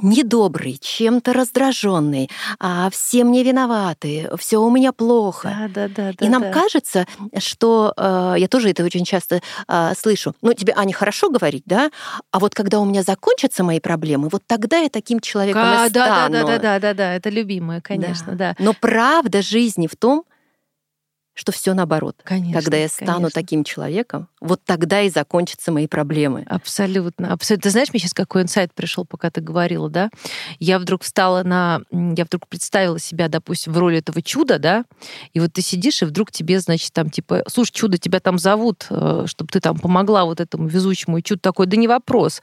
S1: недобрый, чем-то раздраженный, а все мне виноваты, все у меня плохо.
S2: Да, да, да.
S1: И
S2: да,
S1: нам
S2: да.
S1: кажется, что э, я тоже это очень часто э, слышу. Ну, тебе, Аня, хорошо говорить, да? А вот когда у меня закончатся мои проблемы, вот тогда я таким человеком
S2: Ка-
S1: и
S2: да, да,
S1: стану.
S2: да, да, да, да, да, это любимое, конечно, да.
S1: Но правда жизни в том, что все наоборот.
S2: Конечно,
S1: когда я стану
S2: конечно.
S1: таким человеком, вот тогда и закончатся мои проблемы.
S2: Абсолютно, абсолютно. Ты знаешь, мне сейчас какой инсайт пришел, пока ты говорила, да? Я вдруг встала на... Я вдруг представила себя, допустим, в роли этого чуда, да? И вот ты сидишь, и вдруг тебе, значит, там, типа, слушай, чудо, тебя там зовут, чтобы ты там помогла вот этому везучему. И чудо такой, да не вопрос.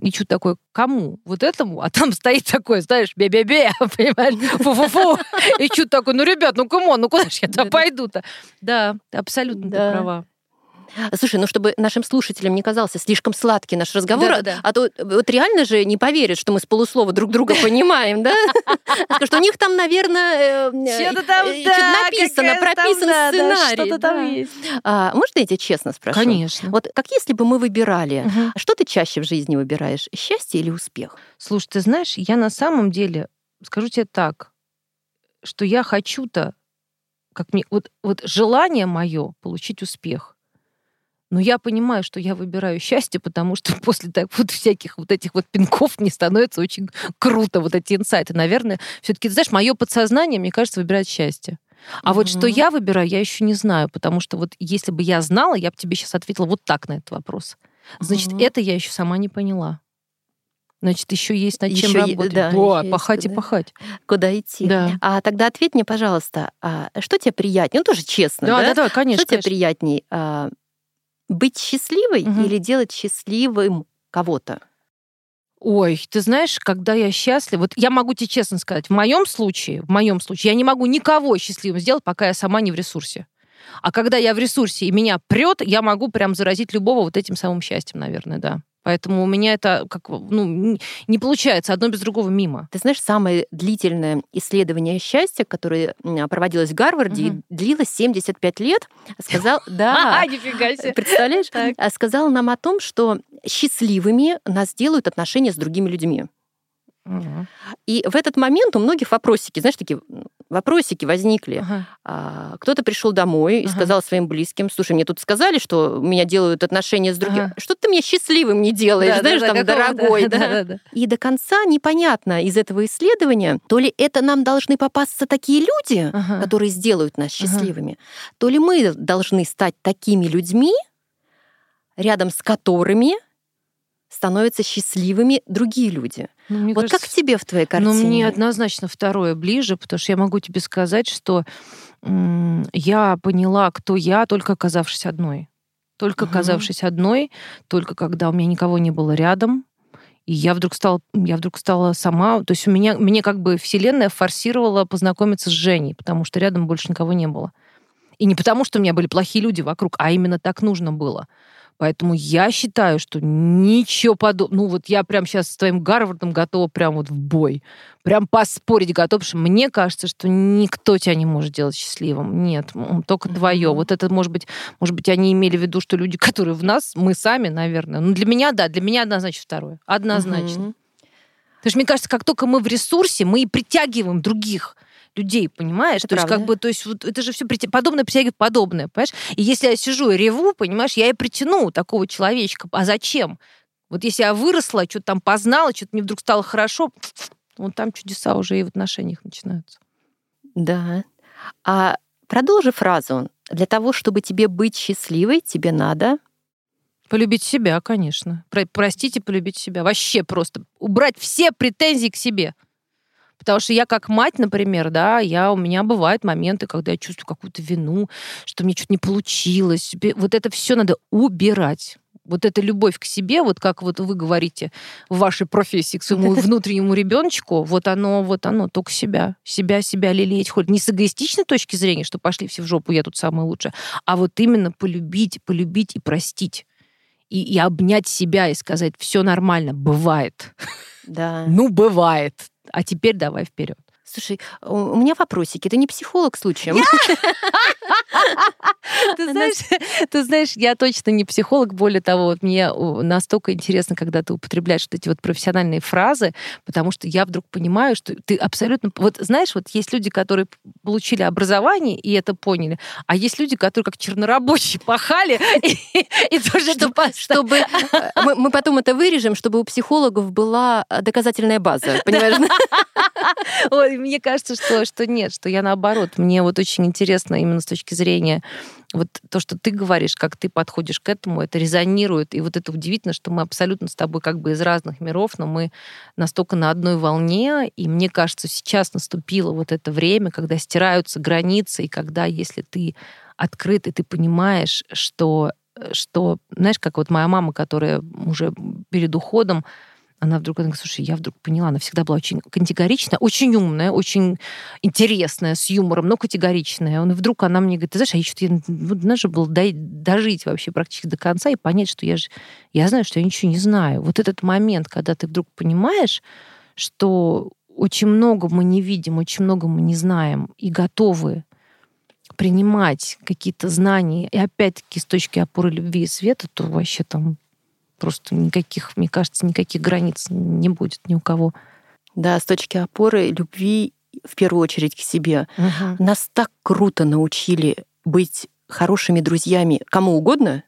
S2: И чудо такой, кому? Вот этому? А там *laughs* стоит такой, знаешь, бе-бе-бе, *laughs* понимаешь? Фу-фу-фу. И чудо такой, ну, ребят, ну, come on, ну, куда же я туда
S1: Да-да.
S2: пойду-то? Да, абсолютно ты права.
S1: Слушай, ну чтобы нашим слушателям не казался слишком сладкий наш разговор,
S2: Да-да-да.
S1: а то вот реально же не поверят, что мы с полуслова друг друга понимаем, да? Что у них там, наверное, э,
S2: Что-то там,
S1: э,
S2: да,
S1: что-то написано,
S2: там,
S1: прописан
S2: да, да,
S1: сценарий.
S2: Что-то там
S1: да.
S2: есть.
S1: А, Можно я тебя честно спрошу?
S2: Конечно.
S1: Вот как если бы мы выбирали, что ты чаще в жизни выбираешь, счастье или успех?
S2: Слушай, ты знаешь, я на самом деле, скажу тебе так, что я хочу-то, как мне, вот, вот желание мое получить успех. Но я понимаю, что я выбираю счастье, потому что *laughs* после так вот всяких вот этих вот пинков мне становится очень круто вот эти инсайты. Наверное, все-таки, знаешь, мое подсознание, мне кажется, выбирает счастье. А вот что я выбираю, я еще не знаю, потому что вот если бы я знала, я бы тебе сейчас ответила вот так на этот вопрос. Значит,
S1: Мгм.
S2: это я еще сама не поняла. Значит, еще есть над чем
S1: Ещё е-
S2: работать.
S1: да,
S2: Да,
S1: есть
S2: пахать и
S1: куда.
S2: пахать.
S1: Куда идти?
S2: Да.
S1: А тогда ответь мне, пожалуйста, а что тебе приятнее? Ну, тоже честно,
S2: Да,
S1: да?
S2: да, да, конечно.
S1: Что тебе
S2: конечно.
S1: приятней? а, быть счастливой
S2: Мгм.
S1: или делать счастливым кого-то?
S2: Ой, ты знаешь, когда я счастлива, вот я могу тебе честно сказать, в моем случае, в моем случае, я не могу никого счастливым сделать, пока я сама не в ресурсе. А когда я в ресурсе и меня прет, я могу прям заразить любого вот этим самым счастьем, наверное, да. Поэтому у меня это как ну не получается одно без другого мимо.
S1: Ты знаешь, самое длительное исследование счастья, которое проводилось в Гарварде, и длилось 75 лет, сказал, *laughs* да,
S2: нифига
S1: представляешь, а, сказал нам о том, что счастливыми нас делают отношения с другими людьми. И в этот момент у многих вопросики, знаешь, такие вопросики возникли.
S2: Ага.
S1: А, Кто-то пришел домой и
S2: Ага.
S1: сказал своим близким, слушай, мне тут сказали, что меня делают отношения с другим.
S2: Ага.
S1: Что ты мне счастливым не делаешь,
S2: Да,
S1: знаешь,
S2: да,
S1: там,
S2: какого-
S1: дорогой, *laughs* да?
S2: да, да, да.
S1: И до конца непонятно из этого исследования, то ли это нам должны попасться такие люди,
S2: Ага.
S1: которые сделают нас
S2: Ага.
S1: счастливыми, то ли мы должны стать такими людьми, рядом с которыми становятся счастливыми другие люди.
S2: Ну,
S1: вот
S2: кажется,
S1: как тебе в твоей картине?
S2: Ну, мне однозначно второе ближе, потому что я могу тебе сказать, что м, я поняла, кто я, только оказавшись одной. Только оказавшись одной, только когда у меня никого не было рядом, и я вдруг стала, я вдруг стала сама, то есть у меня, мне как бы вселенная форсировала познакомиться с Женей, потому что рядом больше никого не было. И не потому, что у меня были плохие люди вокруг, а именно так нужно было. Поэтому я считаю, что ничего подобного. Ну вот я прям сейчас с твоим Гарвардом готова прям вот в бой. Прям поспорить готова, потому что мне кажется, что никто тебя не может делать счастливым. Нет, только твое. Вот это, может быть, может быть, они имели в виду, что люди, *laughs* которые в нас, мы сами, наверное. Ну для меня, да, для меня однозначно второе. Однозначно. Потому что мне кажется, как только мы в ресурсе, мы и притягиваем других людей, понимаешь?
S1: Это
S2: то есть, как
S1: правда.
S2: бы, то есть, вот это же все подобное притягивает подобное, понимаешь? И если я сижу и реву, понимаешь, я и притяну такого человечка. А зачем? Вот если я выросла, что-то там познала, что-то мне вдруг стало хорошо, *sniffs* вот там чудеса уже и в отношениях начинаются.
S1: Да. А продолжи фразу. Для того, чтобы тебе быть счастливой, тебе надо...
S2: Полюбить себя, конечно. Про- простить и полюбить себя. Вообще просто убрать все претензии к себе. Потому что я как мать, например, да, я, у меня бывают моменты, когда я чувствую какую-то вину, что мне что-то не получилось. Вот это все надо убирать. Вот эта любовь к себе, вот как вот вы говорите в вашей профессии к своему *laughs* внутреннему ребеночку, вот оно, вот оно, только себя. Себя, себя лелеять. Хоть не с эгоистичной точки зрения, что пошли все в жопу, я тут самая лучшая, а вот именно полюбить, полюбить и простить. И, и обнять себя и сказать, все нормально, бывает.
S1: Да. *laughs*
S2: Ну, бывает. А теперь давай вперед.
S1: Слушай, у меня вопросики. Ты не психолог случаем? *laughs*
S2: Ты знаешь, *laughs* ты знаешь, я точно не психолог. Более того, мне настолько интересно, когда ты употребляешь вот эти вот профессиональные фразы, потому что я вдруг понимаю, что ты абсолютно... Вот знаешь, вот есть люди, которые получили образование и это поняли, а есть люди, которые как чернорабочие *laughs* пахали и тоже
S1: чтобы э, мы потом это вырежем, чтобы у психологов была доказательная база, понимаешь?
S2: Мне кажется, что, что нет, что я наоборот. Мне вот очень интересно именно с точки зрения вот то, что ты говоришь, как ты подходишь к этому, это резонирует. И вот это удивительно, что мы абсолютно с тобой как бы из разных миров, но мы настолько на одной волне. И мне кажется, сейчас наступило вот это время, когда стираются границы, и когда, если ты открыт, и ты понимаешь, что, что знаешь, как вот моя мама, которая уже перед уходом, она вдруг она говорит, слушай, я вдруг поняла, она всегда была очень категоричная, очень умная, очень интересная, с юмором, но категоричная. И вдруг она мне говорит, ты знаешь, а я что-то, вот, надо было дожить вообще практически до конца и понять, что я же, я знаю, что я ничего не знаю. Вот этот момент, когда ты вдруг понимаешь, что очень много мы не видим, очень много мы не знаем и готовы принимать какие-то знания, и опять-таки с точки опоры любви и света, то вообще там просто никаких, мне кажется, никаких границ не будет ни у кого.
S1: Да, с точки опоры любви в первую очередь к себе. Угу. Нас так круто научили быть хорошими друзьями кому угодно,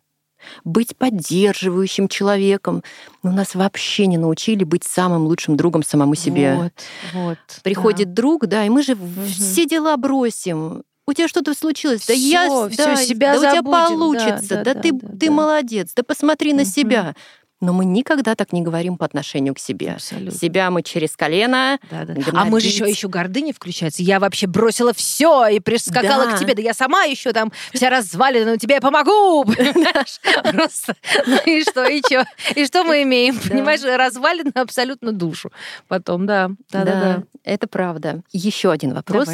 S1: быть поддерживающим человеком. Но нас вообще не научили быть самым лучшим другом самому себе.
S2: Вот, вот.
S1: Приходит да. друг, да, и мы же угу. все дела бросим у тебя что-то случилось, да я,
S2: все да, себя
S1: да
S2: забудем.
S1: у тебя получится, да, да, да, да ты, да, ты да. молодец, да посмотри на угу. себя. Но мы никогда так не говорим по отношению к себе. Абсолютно. Себя мы через колено.
S2: Да, да. А мы же еще, еще гордыня включается. Я вообще бросила все и прискакала да. к тебе. Да я сама еще там вся развалена, но тебе я помогу. *laughs* Просто. Ну и что, и что? И что мы имеем? Понимаешь, развалина абсолютно душу. Потом, да. Да, да, да.
S1: Это правда. Еще один вопрос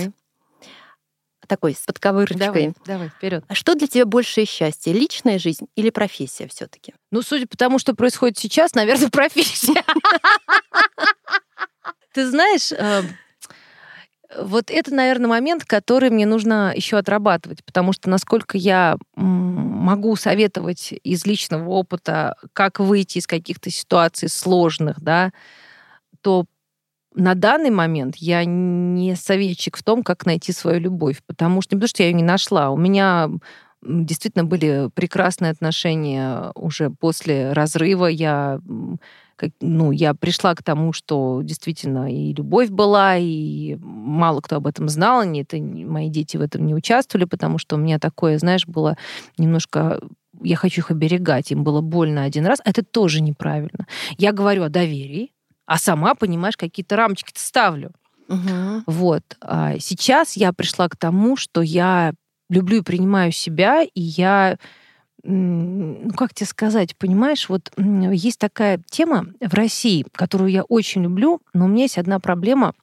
S1: такой с подковырочкой.
S2: Давай, давай, вперед.
S1: А что для тебя большее счастье, личная жизнь или профессия все-таки?
S2: Ну, судя по тому, что происходит сейчас, наверное, *laughs* профессия. Ты знаешь, э, вот это, наверное, момент, который мне нужно еще отрабатывать, потому что насколько я могу советовать из личного опыта, как выйти из каких-то ситуаций сложных, да, то на данный момент я не советчик в том, как найти свою любовь, потому что не потому, что я ее не нашла. У меня действительно были прекрасные отношения уже после разрыва. Я, ну, я пришла к тому, что действительно и любовь была, и мало кто об этом знал, и это, мои дети в этом не участвовали, потому что у меня такое, знаешь, было немножко я хочу их оберегать, им было больно один раз, это тоже неправильно. Я говорю о доверии, а сама, понимаешь, какие-то рамочки ставлю. Угу. Вот. А сейчас я пришла к тому, что я люблю и принимаю себя, и я ну, как тебе сказать, понимаешь, вот есть такая тема в России, которую я очень люблю, но у меня есть одна проблема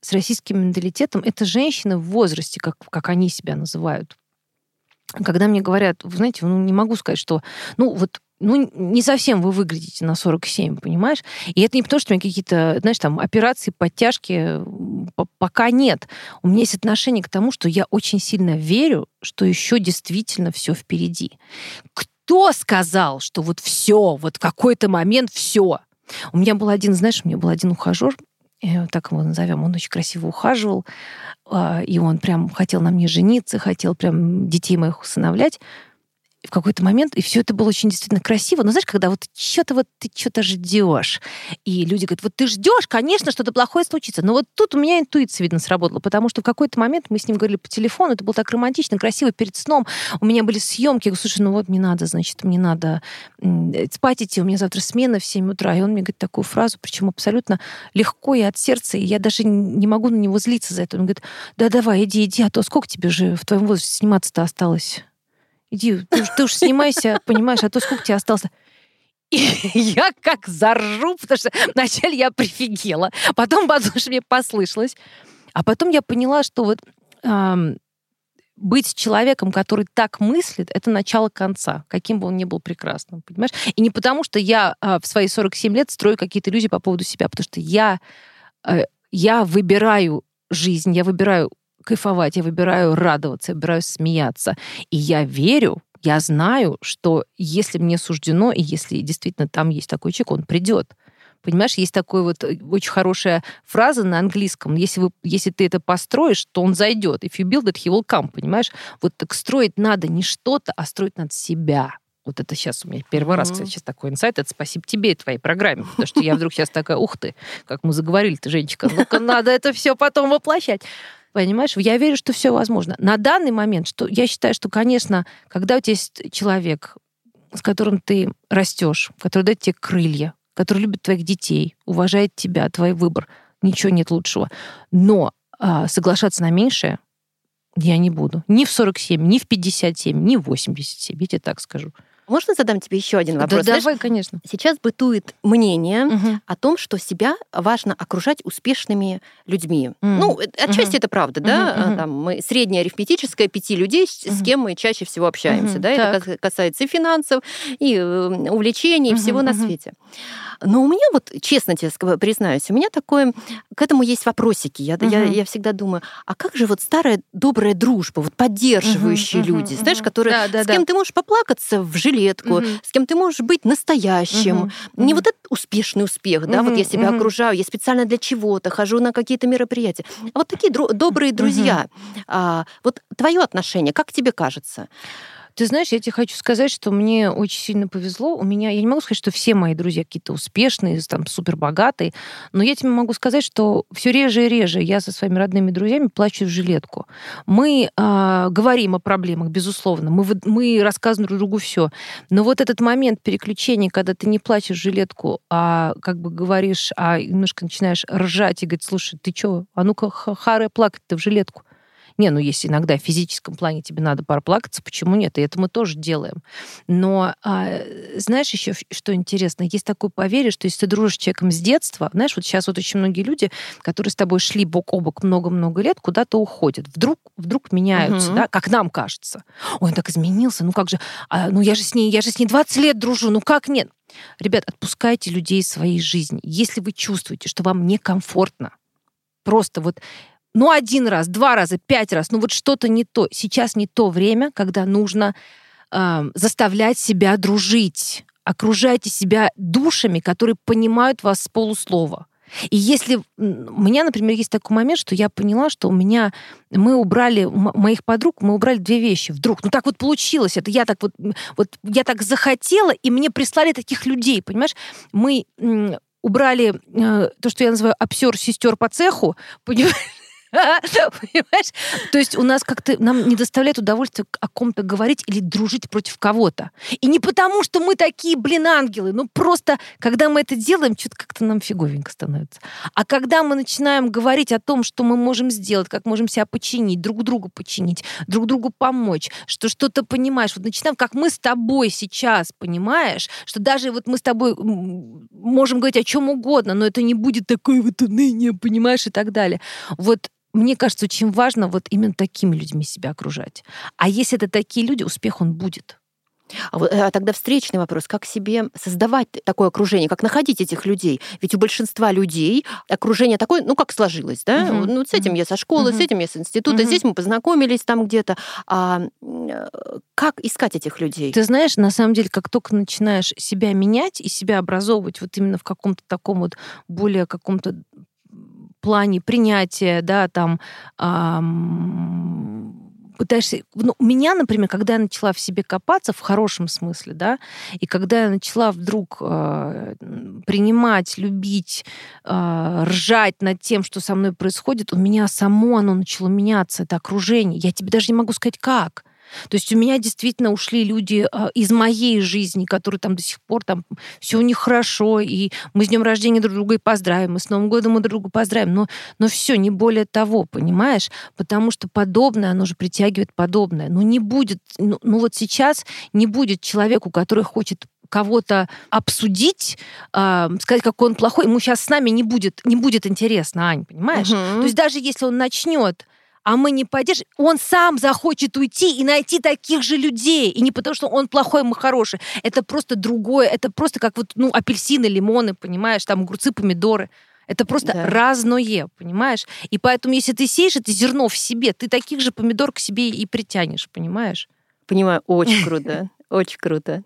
S2: с российским менталитетом. Это женщины в возрасте, как, как они себя называют. Когда мне говорят, вы знаете, ну не могу сказать, что, ну вот ну, не совсем вы выглядите на 47, понимаешь? И это не потому, что у меня какие-то, знаешь, там, операции, подтяжки пока нет. У меня есть отношение к тому, что я очень сильно верю, что еще действительно все впереди. Кто сказал, что вот все, вот в какой-то момент все? У меня был один, знаешь, у меня был один ухажер, э, так его назовем, он очень красиво ухаживал, а, и он прям хотел на мне жениться, хотел прям детей моих усыновлять в какой-то момент, и все это было очень действительно красиво. Но знаешь, когда вот что-то вот ты что-то ждешь, и люди говорят, вот ты ждешь, конечно, что-то плохое случится. Но вот тут у меня интуиция, видно, сработала, потому что в какой-то момент мы с ним говорили по телефону, это было так романтично, красиво, перед сном. У меня были съемки, я говорю, слушай, ну вот мне надо, значит, мне надо спать идти, у меня завтра смена в 7 утра. И он мне говорит такую фразу, причем абсолютно легко и от сердца, и я даже не могу на него злиться за это. Он говорит, да давай, иди, иди, а то сколько тебе же в твоем возрасте сниматься-то осталось? Иди, ты, ты уж снимайся, понимаешь, а то сколько тебе осталось? И *laughs* я как заржу, потому что вначале я прифигела, потом, потому что мне послышалось, а потом я поняла, что вот эм, быть человеком, который так мыслит, это начало конца, каким бы он ни был прекрасным, понимаешь? И не потому, что я э, в свои 47 лет строю какие-то иллюзии по поводу себя, потому что я, э, я выбираю жизнь, я выбираю кайфовать, я выбираю радоваться, я выбираю смеяться. И я верю, я знаю, что если мне суждено, и если действительно там есть такой человек, он придет. Понимаешь, есть такая вот э, очень хорошая фраза на английском. Если, вы, если ты это построишь, то он зайдет. If you build it, he will come, понимаешь? Вот так строить надо не что-то, а строить надо себя. Вот это сейчас у меня первый mm-hmm. раз, кстати, сейчас такой инсайт. Это спасибо тебе и твоей программе. Потому что я вдруг сейчас такая, ух ты, как мы заговорили ты, Женечка, ну-ка надо это все потом воплощать. Понимаешь, я верю, что все возможно. На данный момент, что я считаю, что, конечно, когда у тебя есть человек, с которым ты растешь, который дает тебе крылья, который любит твоих детей, уважает тебя, твой выбор, ничего нет лучшего. Но а, соглашаться на меньшее я не буду. Ни в 47, ни в 57, ни в 87, я тебе так скажу.
S1: Можно задам тебе еще один вопрос?
S2: Да, давай, конечно.
S1: Сейчас бытует мнение угу. о том, что себя важно окружать успешными людьми. Угу. Ну, отчасти угу. это правда, да? Угу. Там мы средняя арифметическая пяти людей, угу. с кем мы чаще всего общаемся, угу. да? Так. Это касается и финансов, и э, увлечений, и угу. всего угу. на свете. Но у меня вот, честно тебе признаюсь, у меня такое, к этому есть вопросики. Я, угу. я, я всегда думаю, а как же вот старая добрая дружба, вот поддерживающие угу, люди, угу, знаешь, которые да, да, с кем да. ты можешь поплакаться в жилетку, угу. с кем ты можешь быть настоящим. Угу, Не вот этот успешный успех, да, вот я себя окружаю, я специально для чего-то хожу на какие-то мероприятия. А вот такие добрые друзья. А, вот твое отношение, как тебе кажется?
S2: Ты знаешь, я тебе хочу сказать, что мне очень сильно повезло. У меня, я не могу сказать, что все мои друзья какие-то успешные, там, супер богатые, но я тебе могу сказать, что все реже и реже я со своими родными друзьями плачу в жилетку. Мы э, говорим о проблемах, безусловно, мы, мы рассказываем друг другу все. Но вот этот момент переключения, когда ты не плачешь в жилетку, а как бы говоришь, а немножко начинаешь ржать и говорить, слушай, ты что, а ну-ка харе плакать-то в жилетку. Не, ну если иногда в физическом плане тебе надо проплакаться, почему нет? И это мы тоже делаем. Но а, знаешь еще, что интересно? Есть такое поверье, что если ты дружишь с человеком с детства, знаешь, вот сейчас вот очень многие люди, которые с тобой шли бок о бок много-много лет, куда-то уходят. Вдруг, вдруг меняются, угу. да, как нам кажется. Ой, он так изменился, ну как же, а, ну я же с ней, я же с ней 20 лет дружу, ну как нет? Ребят, отпускайте людей из своей жизни. Если вы чувствуете, что вам некомфортно, просто вот ну, один раз, два раза, пять раз, ну вот что-то не то. Сейчас не то время, когда нужно э, заставлять себя дружить. Окружайте себя душами, которые понимают вас с полуслова. И если у меня, например, есть такой момент, что я поняла, что у меня мы убрали моих подруг, мы убрали две вещи. Вдруг, ну так вот получилось, это я так вот, вот я так захотела, и мне прислали таких людей, понимаешь? Мы убрали э, то, что я называю обсер сестер по цеху, понимаешь? *laughs* Понимаешь? То есть у нас как-то нам не доставляет удовольствия о ком-то говорить или дружить против кого-то. И не потому, что мы такие, блин, ангелы, ну просто, когда мы это делаем, что-то как-то нам фиговенько становится. А когда мы начинаем говорить о том, что мы можем сделать, как можем себя починить, друг другу починить, друг другу помочь, что что-то понимаешь, вот начинаем, как мы с тобой сейчас, понимаешь, что даже вот мы с тобой можем говорить о чем угодно, но это не будет такое вот уныние, понимаешь, и так далее. Вот мне кажется, очень важно вот именно такими людьми себя окружать. А если это такие люди, успех он будет.
S1: А, вот, а тогда встречный вопрос, как себе создавать такое окружение, как находить этих людей? Ведь у большинства людей окружение такое, ну, как сложилось, да? Угу. Ну, с этим я со школы, угу. с этим я с института, угу. здесь мы познакомились там где-то. А как искать этих людей?
S2: Ты знаешь, на самом деле, как только начинаешь себя менять и себя образовывать вот именно в каком-то таком вот более каком-то плане принятия, да, там эм, пытаешься... Ну, у меня, например, когда я начала в себе копаться в хорошем смысле, да, и когда я начала вдруг э, принимать, любить, э, ржать над тем, что со мной происходит, у меня само оно начало меняться, это окружение. Я тебе даже не могу сказать, как. То есть у меня действительно ушли люди а, из моей жизни, которые там до сих пор там все у них хорошо, и мы с днем рождения друг друга и поздравим, и с Новым годом мы друг друга поздравим, но, но все, не более того, понимаешь? Потому что подобное, оно же притягивает подобное. Ну не будет, ну, ну вот сейчас не будет человеку, который хочет кого-то обсудить, э, сказать, какой он плохой, ему сейчас с нами не будет, не будет интересно, Ань, понимаешь? Угу. То есть даже если он начнет а мы не поддержим, он сам захочет уйти и найти таких же людей. И не потому, что он плохой, мы хороший. Это просто другое. Это просто как вот, ну, апельсины, лимоны, понимаешь, там огурцы, помидоры. Это просто
S1: Да.
S2: разное, понимаешь? И поэтому, если ты сеешь это зерно в себе, ты таких же помидор к себе и притянешь, понимаешь?
S1: Понимаю, очень *laughs* круто, очень круто.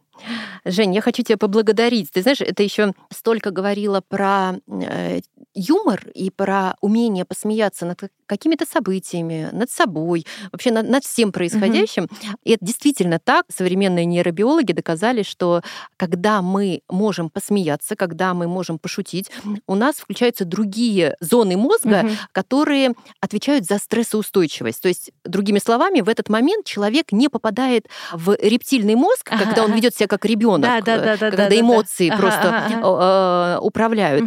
S1: Жень, я хочу тебя поблагодарить. Ты знаешь, это еще столько говорила про э, юмор и про умение посмеяться над какими-то событиями, над собой, вообще над, над всем происходящим. И это действительно так. Современные нейробиологи доказали, что когда мы можем посмеяться, когда мы можем пошутить, у нас включаются другие зоны мозга,
S2: Мгм.
S1: которые отвечают за стрессоустойчивость. То есть, другими словами, в этот момент человек не попадает в рептильный мозг,
S2: Ага,
S1: когда он
S2: ага.
S1: ведет себя как ребенок,
S2: Да, да, да, да,
S1: когда
S2: да, да.
S1: эмоции
S2: Ага,
S1: просто
S2: ага,
S1: управляют.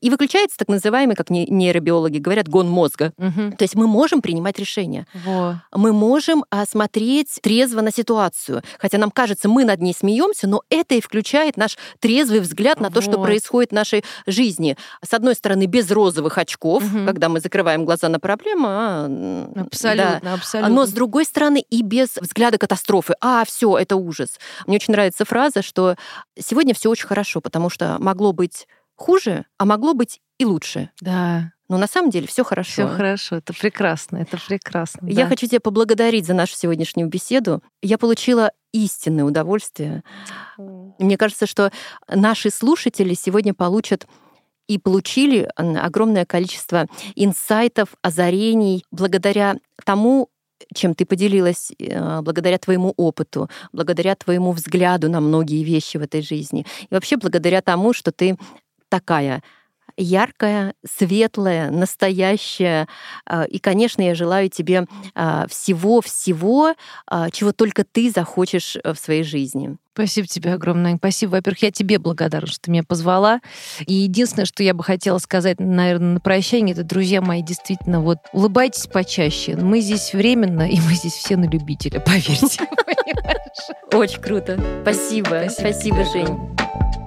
S1: И выключается так называемый, как не- нейробиологи говорят, гон мозга. То есть мы можем принимать решения.
S2: Во.
S1: Мы можем а, смотреть трезво на ситуацию. Хотя нам кажется, мы над ней смеемся, но это и включает наш трезвый взгляд на то, что
S2: Вот.
S1: происходит в нашей жизни. С одной стороны, без розовых очков,
S2: Мгм.
S1: когда мы закрываем глаза на проблему. а, м, да.
S2: Абсолютно, абсолютно.
S1: Но с другой стороны и без взгляда катастрофы. А, все, это ужас. Мне очень нравится фраза, что сегодня все очень хорошо, потому что могло быть хуже, а могло быть и лучше.
S2: Да,
S1: Но на самом деле все хорошо.
S2: все хорошо, это прекрасно, это прекрасно.
S1: Я
S2: да.
S1: хочу тебя поблагодарить за нашу сегодняшнюю беседу. Я получила истинное удовольствие. Мне кажется, что наши слушатели сегодня получат и получили огромное количество инсайтов, озарений благодаря тому, чем ты поделилась, э, благодаря твоему опыту, благодаря твоему взгляду на многие вещи в этой жизни. И вообще благодаря тому, что ты такая яркая, светлая, настоящая. А, И, конечно, я желаю тебе а, всего-всего, а, чего только ты захочешь э, в своей жизни.
S2: Спасибо тебе огромное. Спасибо. Во-первых, я тебе благодарна, что ты меня позвала. И единственное, что я бы хотела сказать, наверное, на прощание, это, друзья мои, действительно, вот улыбайтесь почаще. Мы здесь временно, и мы здесь все на любителя, *laughs* поверьте.
S1: Очень круто. Спасибо.
S2: Спасибо
S1: Жень.